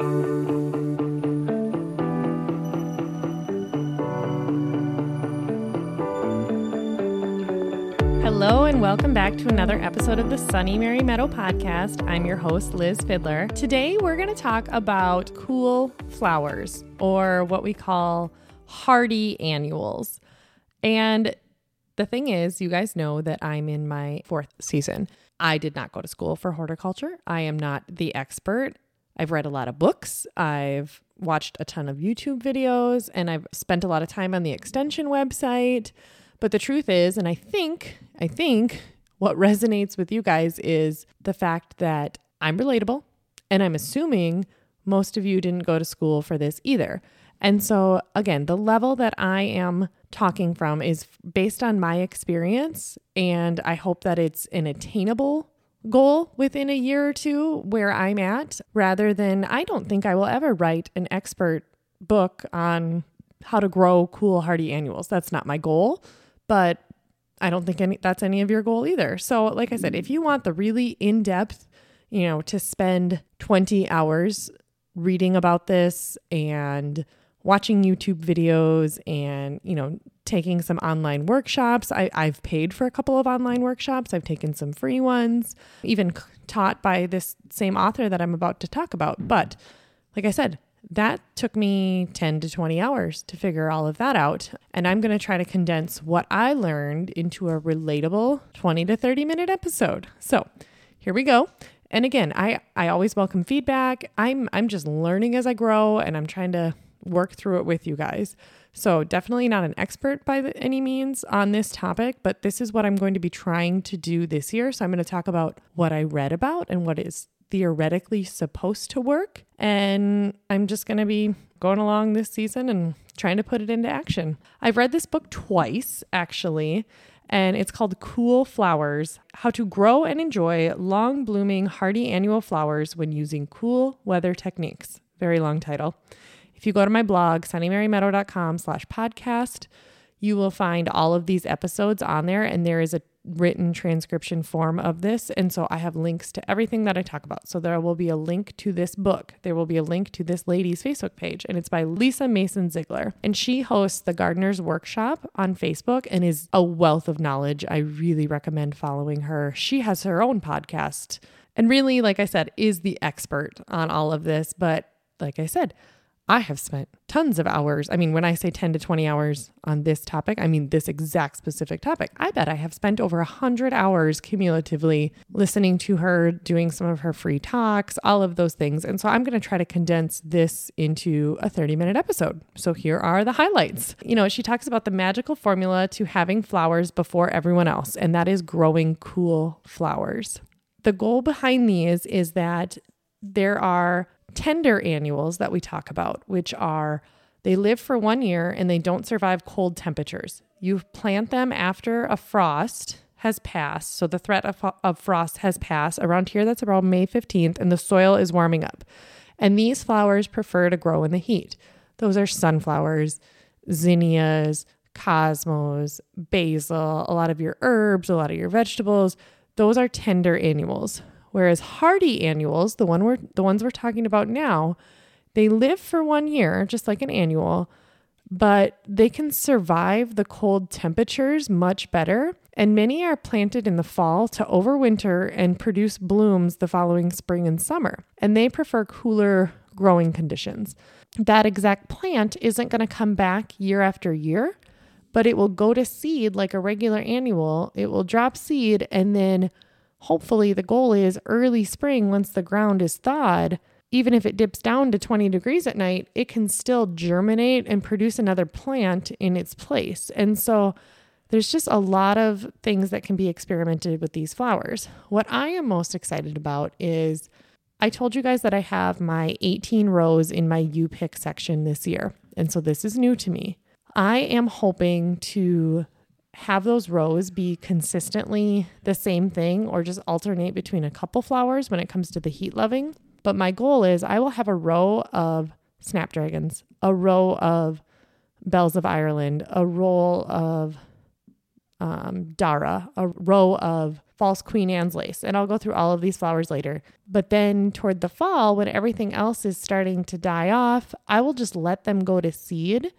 Hello, and welcome back to another episode of the Sunny Mary Meadow podcast. I'm your host, Liz Fiddler. Today, we're going to talk about cool flowers, or what we call hardy annuals. And the thing is, you guys know that I'm in my fourth season. I did not go to school for horticulture. I am not the expert. I've read a lot of books. I've watched a ton of YouTube videos, and I've spent a lot of time on the extension website. But the truth is, and I think, I think what resonates with you guys is the fact that I'm relatable and I'm assuming most of you didn't go to school for this either. And so, again, the level that I am talking from is based on my experience, and I hope that it's an attainable goal within a year or two where I'm at, rather than I don't think I will ever write an expert book on how to grow cool, hardy annuals. That's not my goal but I don't think any that's any of your goal either. So, like I said, if you want the really in-depth, you know, to spend 20 hours reading about this and watching YouTube videos and, you know, taking some online workshops. I, I've paid for a couple of online workshops. I've taken some free ones, even taught by this same author that I'm about to talk about. But like I said, that took me 10 to 20 hours to figure all of that out. And I'm going to try to condense what I learned into a relatable 20 to 30 minute episode. So here we go. And again, I, I always welcome feedback. I'm I'm just learning as I grow and I'm trying to work through it with you guys. So, definitely not an expert by any means on this topic, but this is what I'm going to be trying to do this year. So, I'm going to talk about what I read about and what is theoretically supposed to work. And I'm just going to be going along this season and trying to put it into action. I've read this book twice, actually, and it's called Cool Flowers How to Grow and Enjoy Long Blooming Hardy Annual Flowers When Using Cool Weather Techniques. Very long title. If you go to my blog, sunnymarymeadow.com slash podcast, you will find all of these episodes on there, and there is a written transcription form of this. And so I have links to everything that I talk about. So there will be a link to this book. There will be a link to this lady's Facebook page, and it's by Lisa Mason Ziegler. And she hosts the Gardener's Workshop on Facebook and is a wealth of knowledge. I really recommend following her. She has her own podcast and really, like I said, is the expert on all of this. But like I said, I have spent tons of hours. I mean, when I say 10 to 20 hours on this topic, I mean this exact specific topic. I bet I have spent over 100 hours cumulatively listening to her, doing some of her free talks, all of those things. And so I'm going to try to condense this into a 30 minute episode. So here are the highlights. You know, she talks about the magical formula to having flowers before everyone else, and that is growing cool flowers. The goal behind these is that there are tender annuals that we talk about, which are they live for one year and they don't survive cold temperatures. You plant them after a frost has passed. So the threat of, of frost has passed. Around here, that's around May 15th, and the soil is warming up. And these flowers prefer to grow in the heat. Those are sunflowers, zinnias, cosmos, basil, a lot of your herbs, a lot of your vegetables. Those are tender annuals. Whereas hardy annuals, the one we're the ones we're talking about now, they live for one year, just like an annual, but they can survive the cold temperatures much better. And many are planted in the fall to overwinter and produce blooms the following spring and summer. And they prefer cooler growing conditions. That exact plant isn't going to come back year after year, but it will go to seed like a regular annual. It will drop seed and then Hopefully, the goal is early spring once the ground is thawed. Even if it dips down to 20 degrees at night, it can still germinate and produce another plant in its place. And so, there's just a lot of things that can be experimented with these flowers. What I am most excited about is I told you guys that I have my 18 rows in my U pick section this year. And so this is new to me. I am hoping to have those rows be consistently the same thing or just alternate between a couple flowers when it comes to the heat loving. But my goal is I will have a row of snapdragons, a row of bells of Ireland, a row of um, Dara, a row of false Queen Anne's lace. And I'll go through all of these flowers later. But then toward the fall, when everything else is starting to die off, I will just let them go to seed.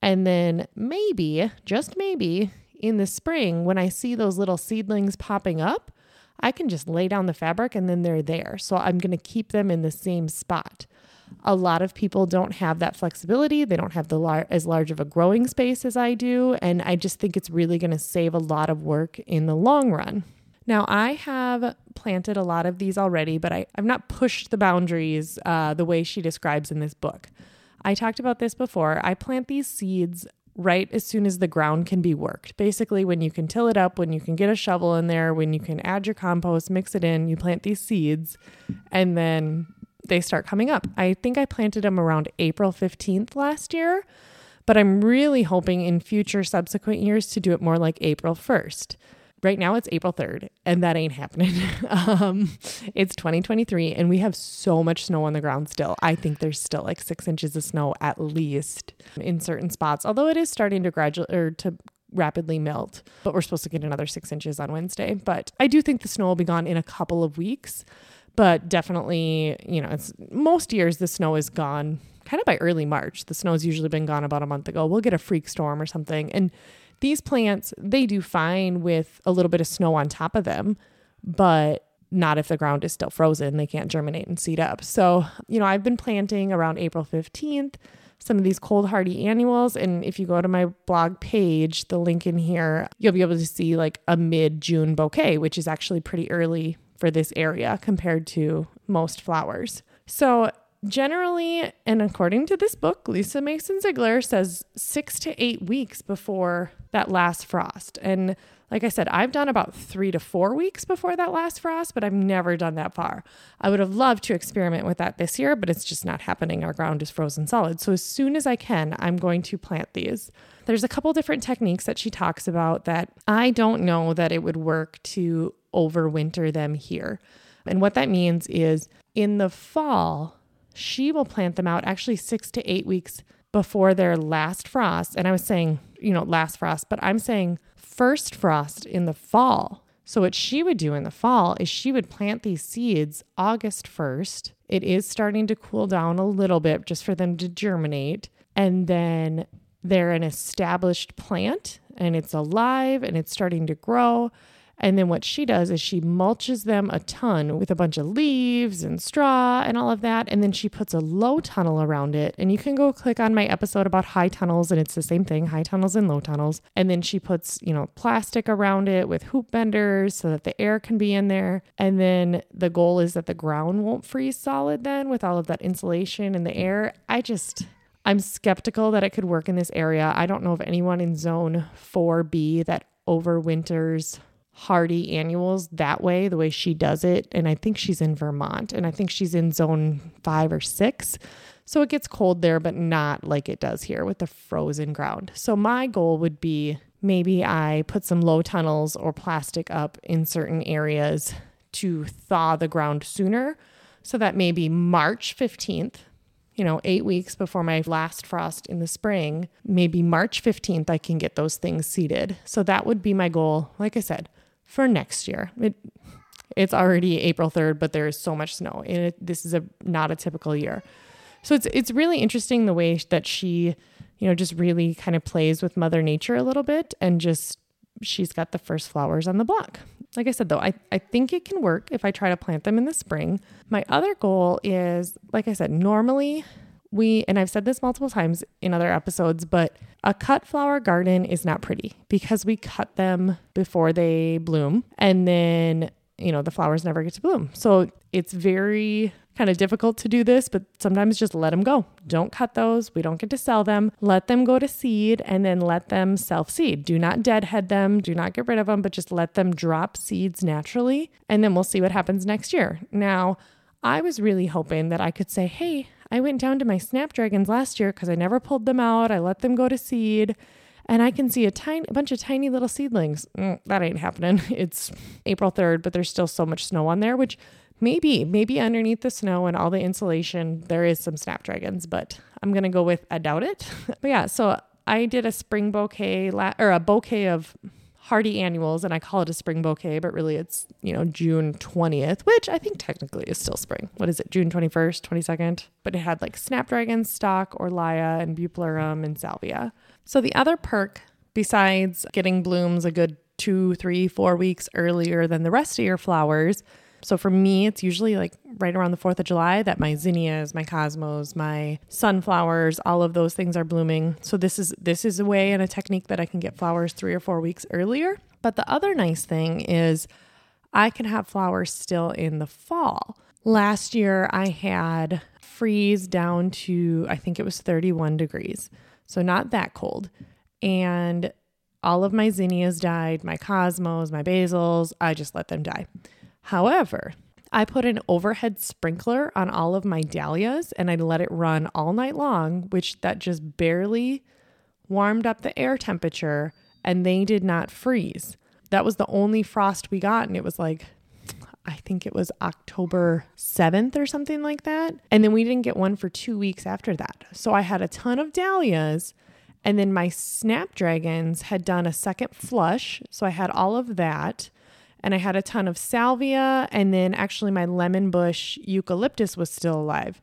And then maybe, just maybe, in the spring, when I see those little seedlings popping up, I can just lay down the fabric and then they're there. So I'm going to keep them in the same spot. A lot of people don't have that flexibility. They don't have the lar- as large of a growing space as I do, and I just think it's really going to save a lot of work in the long run. Now, I have planted a lot of these already, but I, I've not pushed the boundaries uh, the way she describes in this book. I talked about this before. I plant these seeds right as soon as the ground can be worked. Basically, when you can till it up, when you can get a shovel in there, when you can add your compost, mix it in, you plant these seeds, and then they start coming up. I think I planted them around April 15th last year, but I'm really hoping in future subsequent years to do it more like April 1st right now it's April 3rd, and that ain't happening. um, it's 2023, and we have so much snow on the ground still. I think there's still like six inches of snow at least in certain spots, although it is starting to gradually or to rapidly melt. But we're supposed to get another six inches on Wednesday. But I do think the snow will be gone in a couple of weeks. But definitely, you know, it's most years the snow is gone kind of by early March. The snow's usually been gone about a month ago. We'll get a freak storm or something. And these plants, they do fine with a little bit of snow on top of them, but not if the ground is still frozen. They can't germinate and seed up. So, you know, I've been planting around April 15th some of these cold hardy annuals. And if you go to my blog page, the link in here, you'll be able to see like a mid June bouquet, which is actually pretty early for this area compared to most flowers. So, generally, and according to this book, Lisa Mason Ziegler says six to eight weeks before that last frost. And like I said, I've done about three to four weeks before that last frost, but I've never done that far. I would have loved to experiment with that this year, but it's just not happening. Our ground is frozen solid. So as soon as I can, I'm going to plant these. There's a couple different techniques that she talks about that I don't know that it would work to overwinter them here. And what that means is in the fall, she will plant them out actually six to eight weeks before their last frost. And I was saying, you know, last frost, but I'm saying first frost in the fall. So, what she would do in the fall is she would plant these seeds August 1st. It is starting to cool down a little bit just for them to germinate. And then they're an established plant and it's alive and it's starting to grow. And then what she does is she mulches them a ton with a bunch of leaves and straw and all of that. And then she puts a low tunnel around it. And you can go click on my episode about high tunnels, and it's the same thing high tunnels and low tunnels. And then she puts, you know, plastic around it with hoop benders so that the air can be in there. And then the goal is that the ground won't freeze solid then with all of that insulation in the air. I just. I'm skeptical that it could work in this area. I don't know of anyone in zone 4B that overwinters hardy annuals that way, the way she does it. And I think she's in Vermont and I think she's in zone five or six. So it gets cold there, but not like it does here with the frozen ground. So my goal would be maybe I put some low tunnels or plastic up in certain areas to thaw the ground sooner so that maybe March 15th, you know, eight weeks before my last frost in the spring, maybe March 15th, I can get those things seeded. So that would be my goal. Like I said, for next year. It, it's already April 3rd, but there is so much snow. And it, this is a not a typical year. So it's it's really interesting the way that she, you know, just really kind of plays with mother nature a little bit and just she's got the first flowers on the block. Like I said though, I, I think it can work if I try to plant them in the spring. My other goal is, like I said, normally we, and I've said this multiple times in other episodes, but a cut flower garden is not pretty because we cut them before they bloom and then, you know, the flowers never get to bloom. So it's very kind of difficult to do this, but sometimes just let them go. Don't cut those. We don't get to sell them. Let them go to seed and then let them self seed. Do not deadhead them. Do not get rid of them, but just let them drop seeds naturally. And then we'll see what happens next year. Now, I was really hoping that I could say, hey, I went down to my snapdragons last year because I never pulled them out. I let them go to seed and I can see a tiny a bunch of tiny little seedlings. Mm, that ain't happening. It's April 3rd, but there's still so much snow on there, which maybe, maybe underneath the snow and all the insulation, there is some snapdragons, but I'm going to go with I doubt it. but yeah, so I did a spring bouquet la- or a bouquet of hardy annuals and I call it a spring bouquet, but really it's, you know, June 20th, which I think technically is still spring. What is it? June 21st, 22nd? But it had like snapdragon, stock, orlaya, and bupleurum and salvia. So the other perk besides getting blooms a good two, three, four weeks earlier than the rest of your flowers. So for me, it's usually like right around the 4th of July that my zinnias, my cosmos, my sunflowers, all of those things are blooming. So this is this is a way and a technique that I can get flowers 3 or 4 weeks earlier. But the other nice thing is I can have flowers still in the fall. Last year I had freeze down to I think it was 31 degrees. So not that cold. And all of my zinnias died, my cosmos, my basils, I just let them die. However, I put an overhead sprinkler on all of my dahlias and I let it run all night long, which that just barely warmed up the air temperature and they did not freeze. That was the only frost we got and it was like I think it was October 7th or something like that. And then we didn't get one for 2 weeks after that. So I had a ton of dahlias and then my snapdragons had done a second flush. So I had all of that. And I had a ton of salvia. And then actually, my lemon bush eucalyptus was still alive.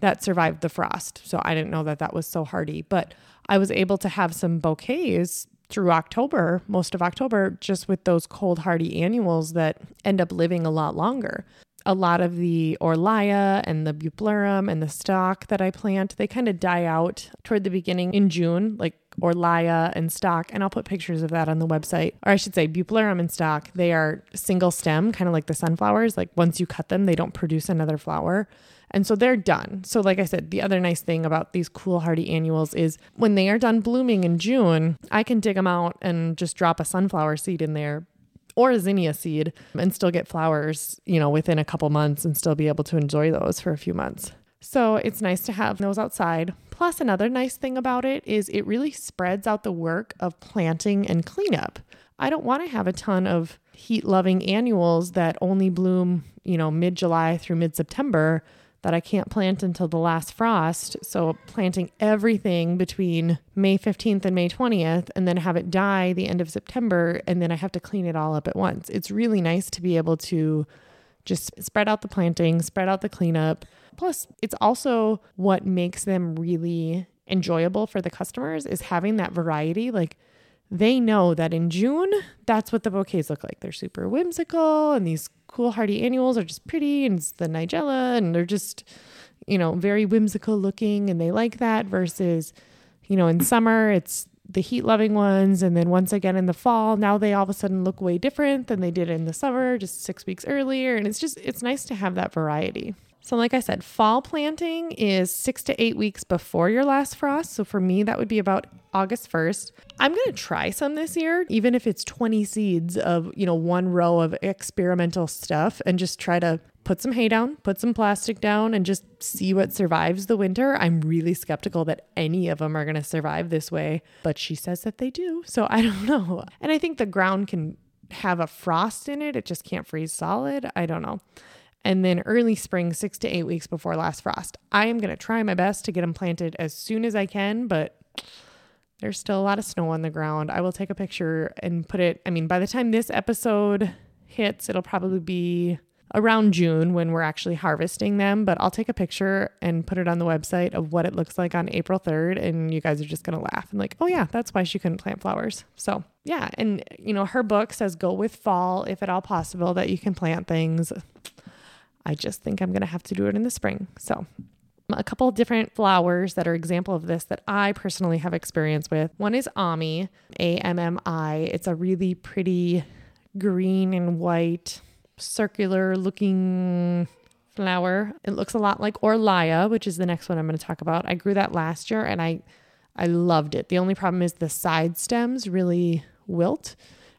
That survived the frost. So I didn't know that that was so hardy. But I was able to have some bouquets through October, most of October, just with those cold hardy annuals that end up living a lot longer a lot of the Orlaya and the Bupleurum and the stock that I plant, they kind of die out toward the beginning in June, like Orlaya and stock. And I'll put pictures of that on the website. Or I should say, Bupleurum and stock, they are single stem, kind of like the sunflowers. Like once you cut them, they don't produce another flower. And so they're done. So, like I said, the other nice thing about these cool hardy annuals is when they are done blooming in June, I can dig them out and just drop a sunflower seed in there or a zinnia seed and still get flowers, you know, within a couple months and still be able to enjoy those for a few months. So it's nice to have those outside. Plus, another nice thing about it is it really spreads out the work of planting and cleanup. I don't want to have a ton of heat loving annuals that only bloom, you know, mid July through mid September that I can't plant until the last frost. So planting everything between May 15th and May 20th and then have it die the end of September and then I have to clean it all up at once. It's really nice to be able to just spread out the planting, spread out the cleanup. Plus, it's also what makes them really enjoyable for the customers is having that variety like they know that in June, that's what the bouquets look like. They're super whimsical, and these cool hardy annuals are just pretty, and it's the nigella, and they're just, you know, very whimsical looking, and they like that. Versus, you know, in summer, it's the heat loving ones, and then once again in the fall, now they all of a sudden look way different than they did in the summer, just six weeks earlier. And it's just, it's nice to have that variety. So, like I said, fall planting is six to eight weeks before your last frost. So, for me, that would be about August 1st. I'm going to try some this year, even if it's 20 seeds of, you know, one row of experimental stuff and just try to put some hay down, put some plastic down, and just see what survives the winter. I'm really skeptical that any of them are going to survive this way, but she says that they do. So, I don't know. And I think the ground can have a frost in it, it just can't freeze solid. I don't know and then early spring, six to eight weeks before last frost. I am going to try my best to get them planted as soon as I can, but there's still a lot of snow on the ground. I will take a picture and put it. I mean, by the time this episode hits, it'll probably be around June when we're actually harvesting them, but I'll take a picture and put it on the website of what it looks like on April 3rd. And you guys are just going to laugh and like, oh, yeah, that's why she couldn't plant flowers. So, yeah. And, you know, her book says go with fall if at all possible that you can plant things. I just think I'm going to have to do it in the spring. So, a couple different flowers that are example of this that I personally have experience with. One is Ammi, A M M I. It's a really pretty green and white circular looking flower. It looks a lot like Orlaya, which is the next one I'm going to talk about. I grew that last year and I I loved it. The only problem is the side stems really wilt.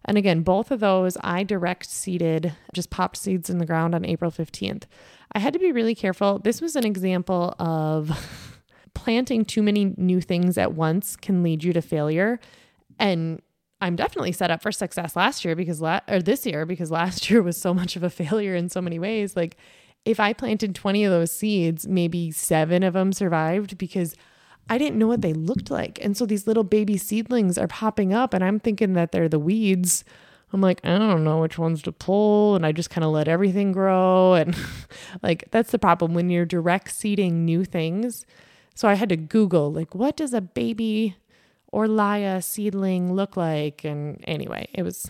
And again, both of those I direct seeded, just popped seeds in the ground on April 15th. I had to be really careful. This was an example of planting too many new things at once can lead you to failure. And I'm definitely set up for success last year because la- or this year because last year was so much of a failure in so many ways. Like if I planted 20 of those seeds, maybe 7 of them survived because I didn't know what they looked like. And so these little baby seedlings are popping up, and I'm thinking that they're the weeds. I'm like, I don't know which ones to pull. And I just kind of let everything grow. And like, that's the problem when you're direct seeding new things. So I had to Google, like, what does a baby Orlaya seedling look like? And anyway, it was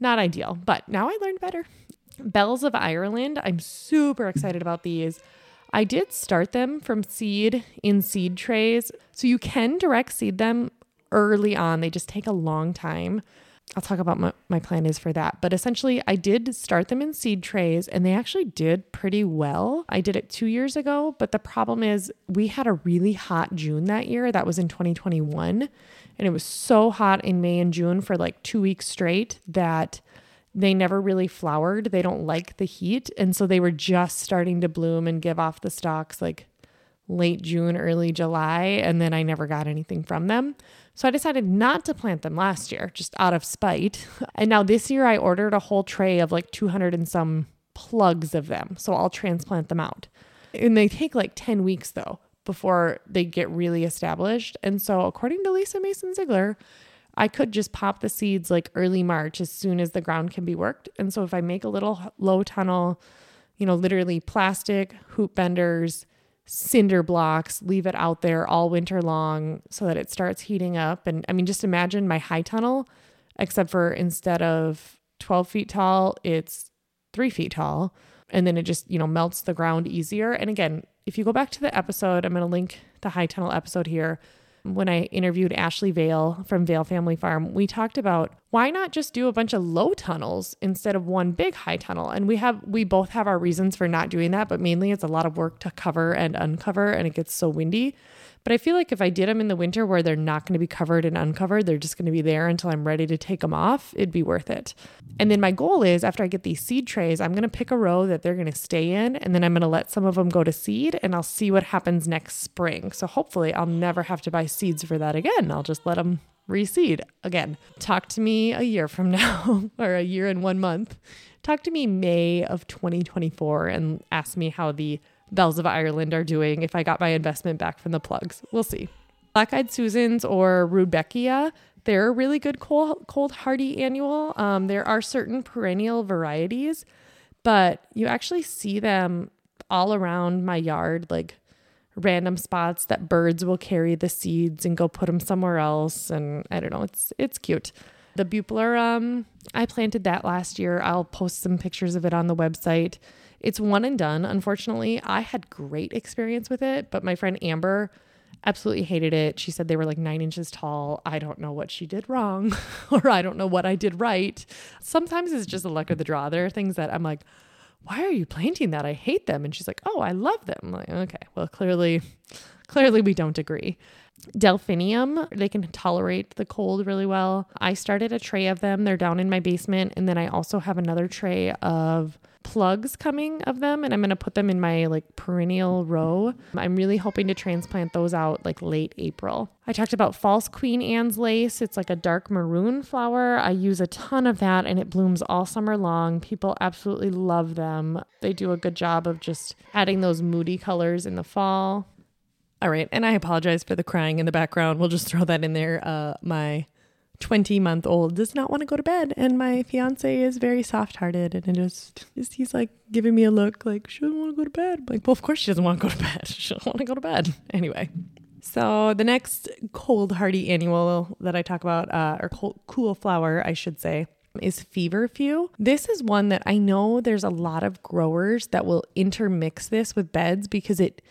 not ideal, but now I learned better. Bells of Ireland, I'm super excited about these. I did start them from seed in seed trays. So you can direct seed them early on, they just take a long time. I'll talk about what my plan is for that. But essentially, I did start them in seed trays and they actually did pretty well. I did it two years ago, but the problem is we had a really hot June that year. That was in 2021. And it was so hot in May and June for like two weeks straight that they never really flowered. They don't like the heat. And so they were just starting to bloom and give off the stalks like late June, early July. And then I never got anything from them. So I decided not to plant them last year, just out of spite. And now this year I ordered a whole tray of like 200 and some plugs of them. So I'll transplant them out. And they take like 10 weeks though before they get really established. And so according to Lisa Mason Ziegler, I could just pop the seeds like early March as soon as the ground can be worked. And so if I make a little low tunnel, you know, literally plastic, hoop benders, cinder blocks, leave it out there all winter long so that it starts heating up. And I mean, just imagine my high tunnel, except for instead of 12 feet tall, it's three feet tall. And then it just, you know, melts the ground easier. And again, if you go back to the episode, I'm going to link the high tunnel episode here when I interviewed Ashley Vale from Vale Family Farm, we talked about why not just do a bunch of low tunnels instead of one big high tunnel? And we have we both have our reasons for not doing that, but mainly it's a lot of work to cover and uncover and it gets so windy. But I feel like if I did them in the winter where they're not going to be covered and uncovered, they're just going to be there until I'm ready to take them off, it'd be worth it. And then my goal is after I get these seed trays, I'm going to pick a row that they're going to stay in and then I'm going to let some of them go to seed and I'll see what happens next spring. So hopefully I'll never have to buy seeds for that again. I'll just let them reseed again. Talk to me a year from now or a year and one month. Talk to me May of 2024 and ask me how the Bells of Ireland are doing if I got my investment back from the plugs. We'll see. Black Eyed Susans or Rudbeckia, they're a really good cold, cold hardy annual. Um, there are certain perennial varieties, but you actually see them all around my yard, like random spots that birds will carry the seeds and go put them somewhere else. And I don't know, it's it's cute. The bupler, um, I planted that last year. I'll post some pictures of it on the website. It's one and done. Unfortunately, I had great experience with it, but my friend Amber absolutely hated it. She said they were like nine inches tall. I don't know what she did wrong, or I don't know what I did right. Sometimes it's just a luck of the draw. There are things that I'm like, why are you planting that? I hate them. And she's like, oh, I love them. I'm like, okay, well, clearly, clearly we don't agree. Delphinium, they can tolerate the cold really well. I started a tray of them. They're down in my basement. And then I also have another tray of plugs coming of them and I'm going to put them in my like perennial row. I'm really hoping to transplant those out like late April. I talked about false Queen Anne's lace. It's like a dark maroon flower. I use a ton of that and it blooms all summer long. People absolutely love them. They do a good job of just adding those moody colors in the fall. All right, and I apologize for the crying in the background. We'll just throw that in there. Uh, my 20 month old does not want to go to bed and my fiance is very soft hearted and it just, just he's like giving me a look like she doesn't want to go to bed I'm like well of course she doesn't want to go to bed she doesn't want to go to bed anyway so the next cold hardy annual that i talk about uh, or cold, cool flower i should say is feverfew. This is one that I know there's a lot of growers that will intermix this with beds because it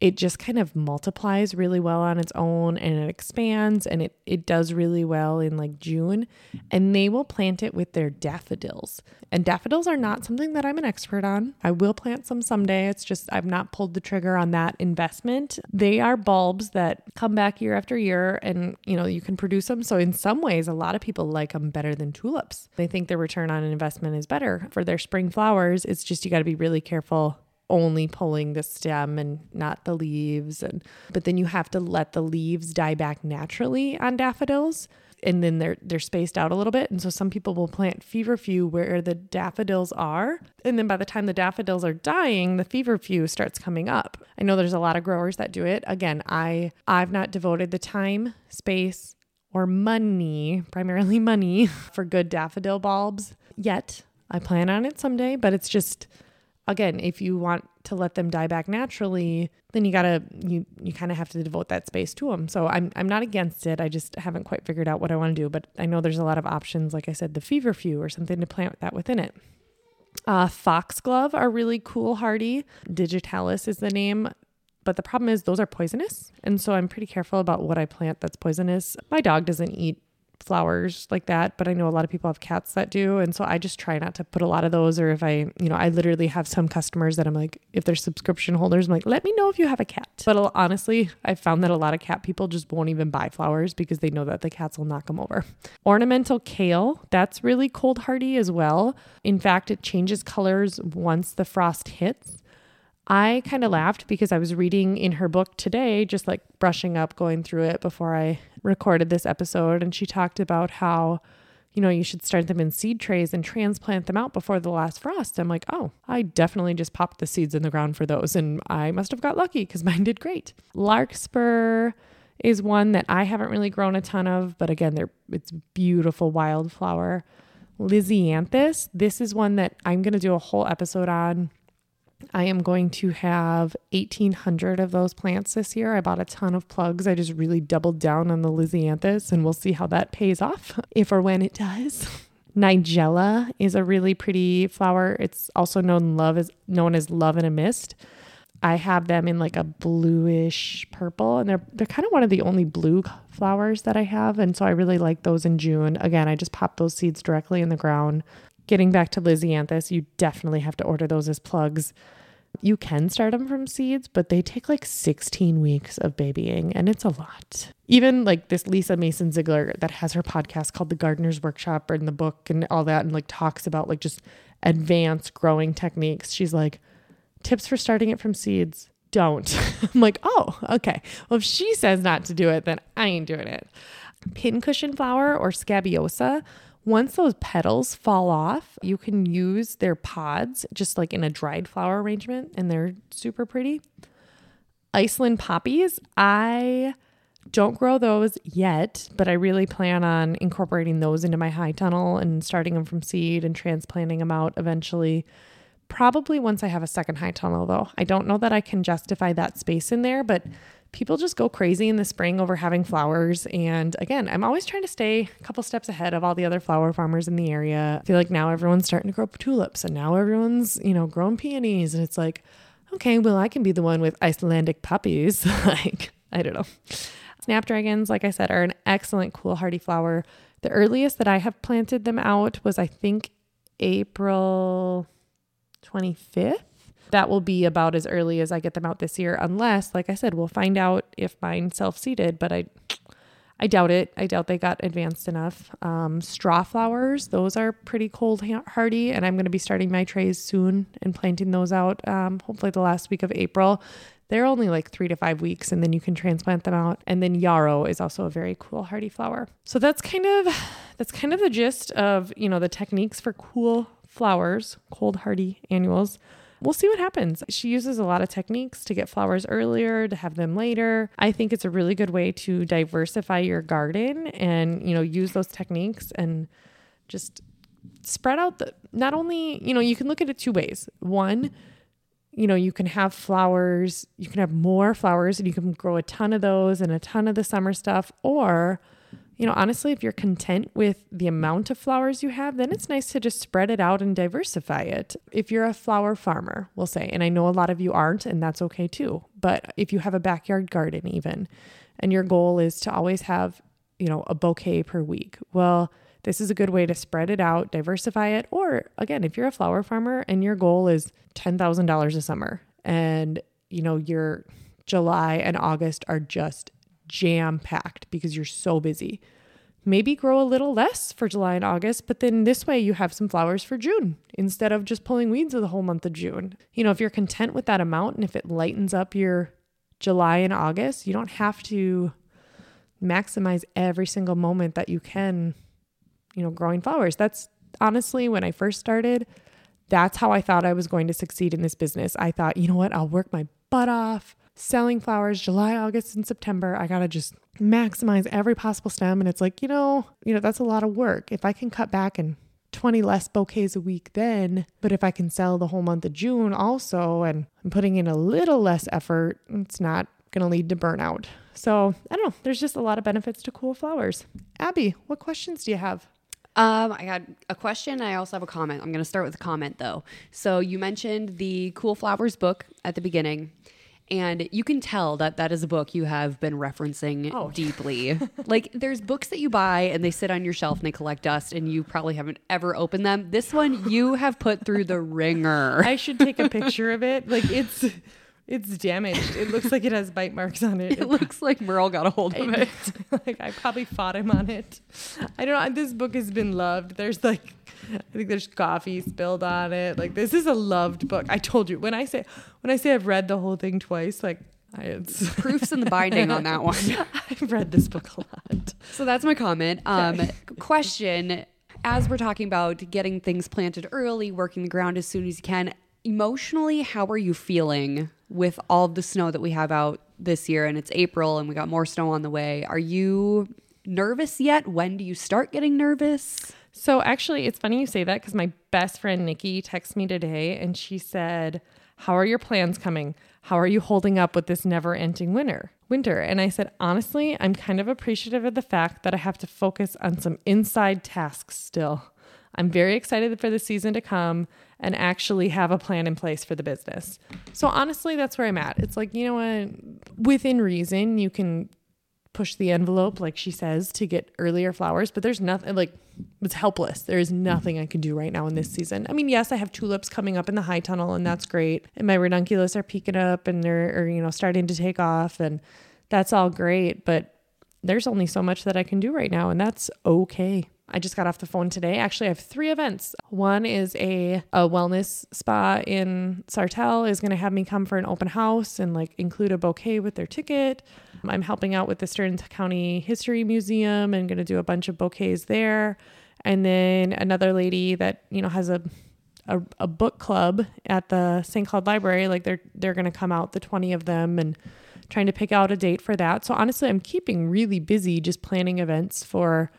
it just kind of multiplies really well on its own and it expands and it, it does really well in like June. And they will plant it with their daffodils. And daffodils are not something that I'm an expert on. I will plant some someday. It's just I've not pulled the trigger on that investment. They are bulbs that come back year after year and you know you can produce them. So in some ways a lot of people like them better than tulips. They think their return on investment is better for their spring flowers. It's just you got to be really careful only pulling the stem and not the leaves and but then you have to let the leaves die back naturally on daffodils and then they're they're spaced out a little bit. And so some people will plant feverfew where the daffodils are, and then by the time the daffodils are dying, the feverfew starts coming up. I know there's a lot of growers that do it. Again, I I've not devoted the time, space, or money, primarily money, for good daffodil bulbs yet. I plan on it someday, but it's just again, if you want to let them die back naturally, then you gotta you you kind of have to devote that space to them. So I'm I'm not against it. I just haven't quite figured out what I want to do. But I know there's a lot of options. Like I said, the feverfew or something to plant that within it. Uh, foxglove are really cool hardy. Digitalis is the name. But the problem is those are poisonous. And so I'm pretty careful about what I plant that's poisonous. My dog doesn't eat flowers like that, but I know a lot of people have cats that do. And so I just try not to put a lot of those. Or if I, you know, I literally have some customers that I'm like, if they're subscription holders, I'm like, let me know if you have a cat. But honestly, I've found that a lot of cat people just won't even buy flowers because they know that the cats will knock them over. Ornamental kale, that's really cold hardy as well. In fact, it changes colors once the frost hits. I kind of laughed because I was reading in her book today, just like brushing up, going through it before I recorded this episode. And she talked about how, you know, you should start them in seed trays and transplant them out before the last frost. I'm like, oh, I definitely just popped the seeds in the ground for those. And I must have got lucky because mine did great. Larkspur is one that I haven't really grown a ton of, but again, they're it's beautiful wildflower. Lisianthus, this is one that I'm going to do a whole episode on I am going to have 1,800 of those plants this year. I bought a ton of plugs. I just really doubled down on the Lisianthus, and we'll see how that pays off, if or when it does. Nigella is a really pretty flower. It's also known love as known as love in a mist. I have them in like a bluish purple, and they're they're kind of one of the only blue flowers that I have, and so I really like those in June. Again, I just pop those seeds directly in the ground getting back to Lisianthus, you definitely have to order those as plugs. You can start them from seeds, but they take like 16 weeks of babying and it's a lot. Even like this Lisa Mason Ziegler that has her podcast called The Gardener's Workshop and the book and all that and like talks about like just advanced growing techniques. She's like, tips for starting it from seeds don't. I'm like, oh, okay. Well, if she says not to do it, then I ain't doing it. Pincushion flower or scabiosa once those petals fall off, you can use their pods just like in a dried flower arrangement, and they're super pretty. Iceland poppies, I don't grow those yet, but I really plan on incorporating those into my high tunnel and starting them from seed and transplanting them out eventually. Probably once I have a second high tunnel, though. I don't know that I can justify that space in there, but people just go crazy in the spring over having flowers. And again, I'm always trying to stay a couple steps ahead of all the other flower farmers in the area. I feel like now everyone's starting to grow tulips and now everyone's, you know, growing peonies. And it's like, okay, well, I can be the one with Icelandic poppies. like, I don't know. Snapdragons, like I said, are an excellent cool hardy flower. The earliest that I have planted them out was, I think, April 25th that will be about as early as I get them out this year, unless, like I said, we'll find out if mine self seeded, but I I doubt it. I doubt they got advanced enough. Um, straw flowers, those are pretty cold hardy, and I'm going to be starting my trays soon and planting those out. Um, hopefully, the last week of April. They're only like three to five weeks, and then you can transplant them out. And then yarrow is also a very cool hardy flower. So that's kind of that's kind of the gist of you know the techniques for cool flowers, cold hardy annuals we'll see what happens. She uses a lot of techniques to get flowers earlier, to have them later. I think it's a really good way to diversify your garden and, you know, use those techniques and just spread out the not only, you know, you can look at it two ways. One, you know, you can have flowers, you can have more flowers and you can grow a ton of those and a ton of the summer stuff or you know, honestly, if you're content with the amount of flowers you have, then it's nice to just spread it out and diversify it. If you're a flower farmer, we'll say, and I know a lot of you aren't, and that's okay too. But if you have a backyard garden, even, and your goal is to always have, you know, a bouquet per week, well, this is a good way to spread it out, diversify it. Or again, if you're a flower farmer and your goal is $10,000 a summer and, you know, your July and August are just jam packed because you're so busy. Maybe grow a little less for July and August, but then this way you have some flowers for June instead of just pulling weeds the whole month of June. You know, if you're content with that amount and if it lightens up your July and August, you don't have to maximize every single moment that you can, you know, growing flowers. That's honestly when I first started, that's how I thought I was going to succeed in this business. I thought, you know what, I'll work my butt off selling flowers July, August, and September. I got to just maximize every possible stem. And it's like, you know, you know, that's a lot of work. If I can cut back and 20 less bouquets a week then, but if I can sell the whole month of June also and I'm putting in a little less effort, it's not going to lead to burnout. So I don't know. There's just a lot of benefits to cool flowers. Abby, what questions do you have? Um, I got a question. I also have a comment. I'm going to start with a comment though. So you mentioned the Cool Flowers book at the beginning. And you can tell that that is a book you have been referencing oh. deeply. like there's books that you buy and they sit on your shelf and they collect dust and you probably haven't ever opened them. This one you have put through the ringer. I should take a picture of it. Like it's it's damaged. It looks like it has bite marks on it. It, it looks like Merle got a hold of it. like I probably fought him on it. I don't know. This book has been loved. There's like, I think there's coffee spilled on it. Like this is a loved book. I told you when I say when I say I've read the whole thing twice, like I, it's proofs in the binding on that one. I've read this book a lot. So that's my comment. Um, question: As we're talking about getting things planted early, working the ground as soon as you can, emotionally, how are you feeling with all the snow that we have out this year? And it's April and we got more snow on the way. Are you nervous yet? When do you start getting nervous? So, actually, it's funny you say that because my best friend Nikki texted me today and she said, How are your plans coming? How are you holding up with this never ending winter? Winter. And I said, honestly, I'm kind of appreciative of the fact that I have to focus on some inside tasks still. I'm very excited for the season to come and actually have a plan in place for the business. So honestly, that's where I'm at. It's like, you know what, within reason, you can push the envelope, like she says, to get earlier flowers, but there's nothing like it's helpless. There is nothing I can do right now in this season. I mean, yes, I have tulips coming up in the high tunnel, and that's great. And my ranunculus are peeking up and they're, you know, starting to take off, and that's all great. But there's only so much that I can do right now, and that's okay. I just got off the phone today. Actually, I have three events. One is a, a wellness spa in Sartell is going to have me come for an open house and like include a bouquet with their ticket. I'm helping out with the Stearns County History Museum and going to do a bunch of bouquets there. And then another lady that, you know, has a a, a book club at the St. Cloud Library. Like they're they're going to come out the 20 of them and trying to pick out a date for that. So honestly, I'm keeping really busy just planning events for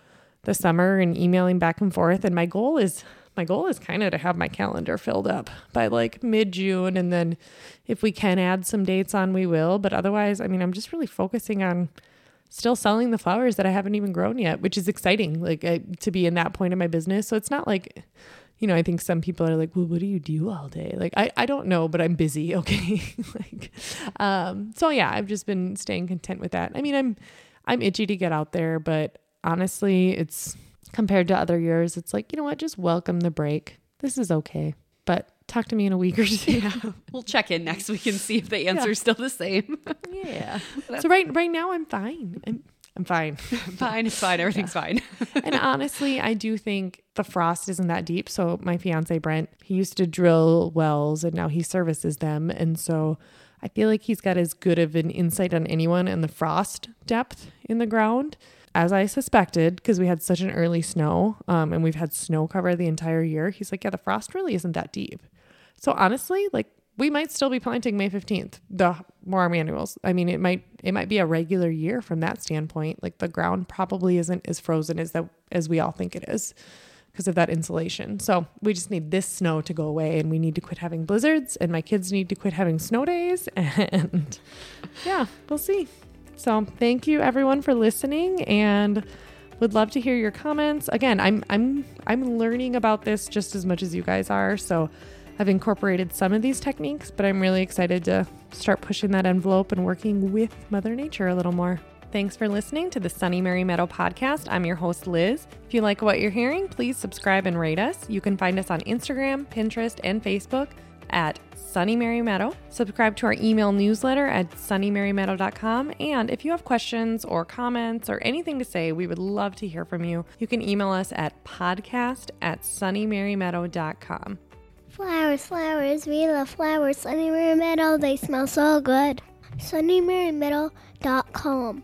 the summer and emailing back and forth. And my goal is my goal is kind of to have my calendar filled up by like mid June. And then if we can add some dates on, we will. But otherwise, I mean, I'm just really focusing on still selling the flowers that I haven't even grown yet, which is exciting, like I, to be in that point of my business. So it's not like, you know, I think some people are like, well, what do you do all day? Like, I, I don't know, but I'm busy. Okay. like, um, so yeah, I've just been staying content with that. I mean, I'm, I'm itchy to get out there, but honestly, it's compared to other years, it's like, you know what, just welcome the break. This is okay. But talk to me in a week or two. Yeah. We'll check in next week and see if the answer is yeah. still the same. yeah. so right right now I'm fine. I'm I'm fine. fine, it's fine. Everything's yeah. fine. and honestly, I do think the frost isn't that deep. So my fiance Brent, he used to drill wells and now he services them. And so I feel like he's got as good of an insight on anyone in the frost depth in the ground as I suspected, because we had such an early snow um, and we've had snow cover the entire year, he's like, yeah, the frost really isn't that deep. So honestly, like we might still be planting May 15th, the more annuals. I mean, it might it might be a regular year from that standpoint. Like the ground probably isn't as frozen as that as we all think it is because of that insulation. So we just need this snow to go away and we need to quit having blizzards and my kids need to quit having snow days and yeah, we'll see. So thank you everyone for listening and would love to hear your comments. Again, I'm I'm I'm learning about this just as much as you guys are. So I've incorporated some of these techniques, but I'm really excited to start pushing that envelope and working with Mother Nature a little more. Thanks for listening to the Sunny Mary Meadow podcast. I'm your host, Liz. If you like what you're hearing, please subscribe and rate us. You can find us on Instagram, Pinterest, and Facebook at Sunny Mary Meadow. Subscribe to our email newsletter at sunnymarymeadow.com. And if you have questions or comments or anything to say, we would love to hear from you. You can email us at podcast at sunnymarymeadow.com. Flowers, flowers, we love flowers. Sunny Mary Meadow, they smell so good. sunnymarymeadow.com.